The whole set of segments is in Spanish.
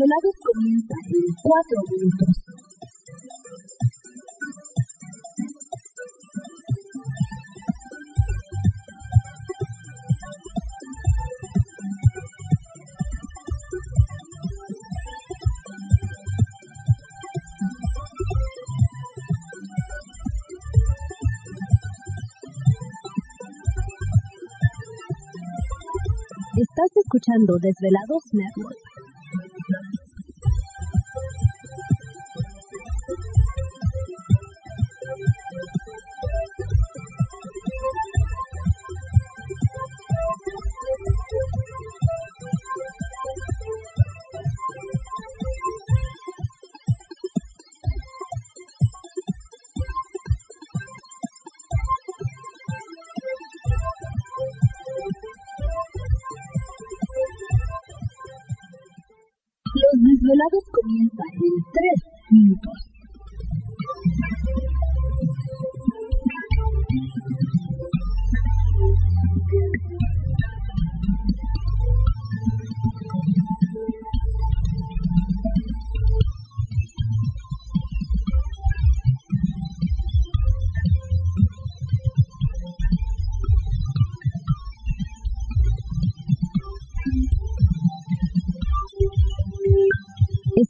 Los desvelados comienzan en 4 minutos. Estás escuchando Desvelados Network. Los desvelados comienzan en 3 minutos.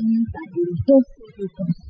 Comienzan en 2 minutos.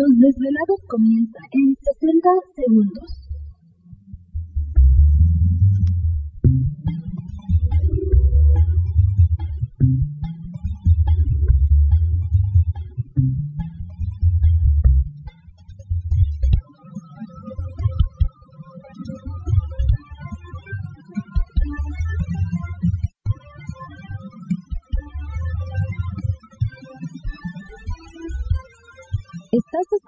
Los desvelados comienzan en 60 segundos.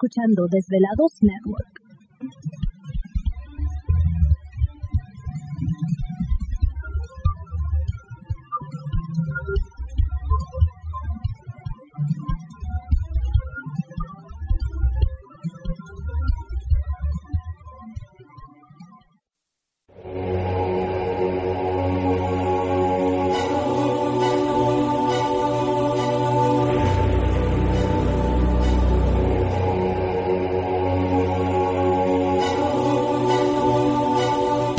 Escuchando Desvelados Network.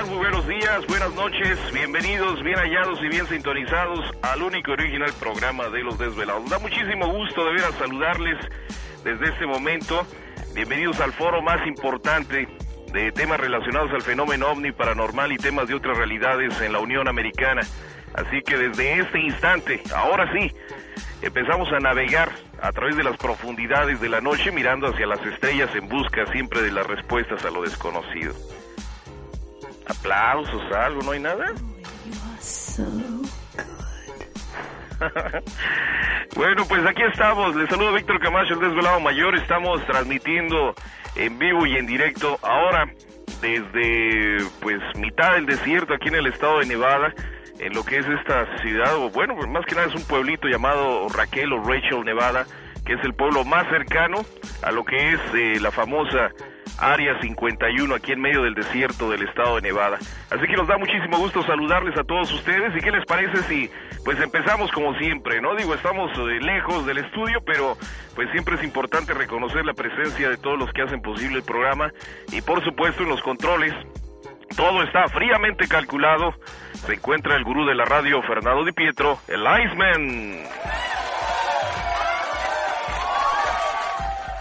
Buenos días, buenas noches, bienvenidos, bien hallados y bien sintonizados al único original programa de los Desvelados. Da muchísimo gusto de ver a saludarles desde este momento. Bienvenidos al foro más importante de temas relacionados al fenómeno ovni paranormal y temas de otras realidades en la Unión Americana. Así que desde este instante, ahora sí, empezamos a navegar a través de las profundidades de la noche mirando hacia las estrellas en busca siempre de las respuestas a lo desconocido. Aplausos, algo, ¿no hay nada? bueno, pues aquí estamos. Les saludo Víctor Camacho, el desvelado mayor. Estamos transmitiendo en vivo y en directo ahora desde pues mitad del desierto aquí en el estado de Nevada, en lo que es esta ciudad, o bueno, pues más que nada es un pueblito llamado Raquel o Rachel, Nevada, que es el pueblo más cercano a lo que es eh, la famosa Área 51 aquí en medio del desierto del estado de Nevada. Así que nos da muchísimo gusto saludarles a todos ustedes y qué les parece si pues empezamos como siempre, ¿no? Digo, estamos eh, lejos del estudio, pero pues siempre es importante reconocer la presencia de todos los que hacen posible el programa y por supuesto en los controles todo está fríamente calculado. Se encuentra el gurú de la radio, Fernando Di Pietro, el Iceman.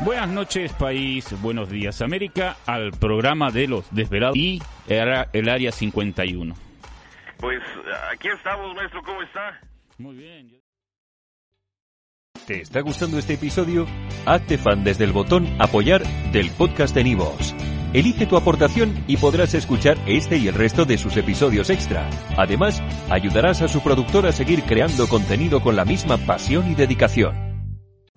Buenas noches país, buenos días América, al programa de los desvelados y era el área 51. Pues aquí estamos, maestro, ¿cómo está? Muy bien. ¿Te está gustando este episodio? Hazte fan desde el botón Apoyar del podcast de Nivos. Elige tu aportación y podrás escuchar este y el resto de sus episodios extra. Además, ayudarás a su productor a seguir creando contenido con la misma pasión y dedicación.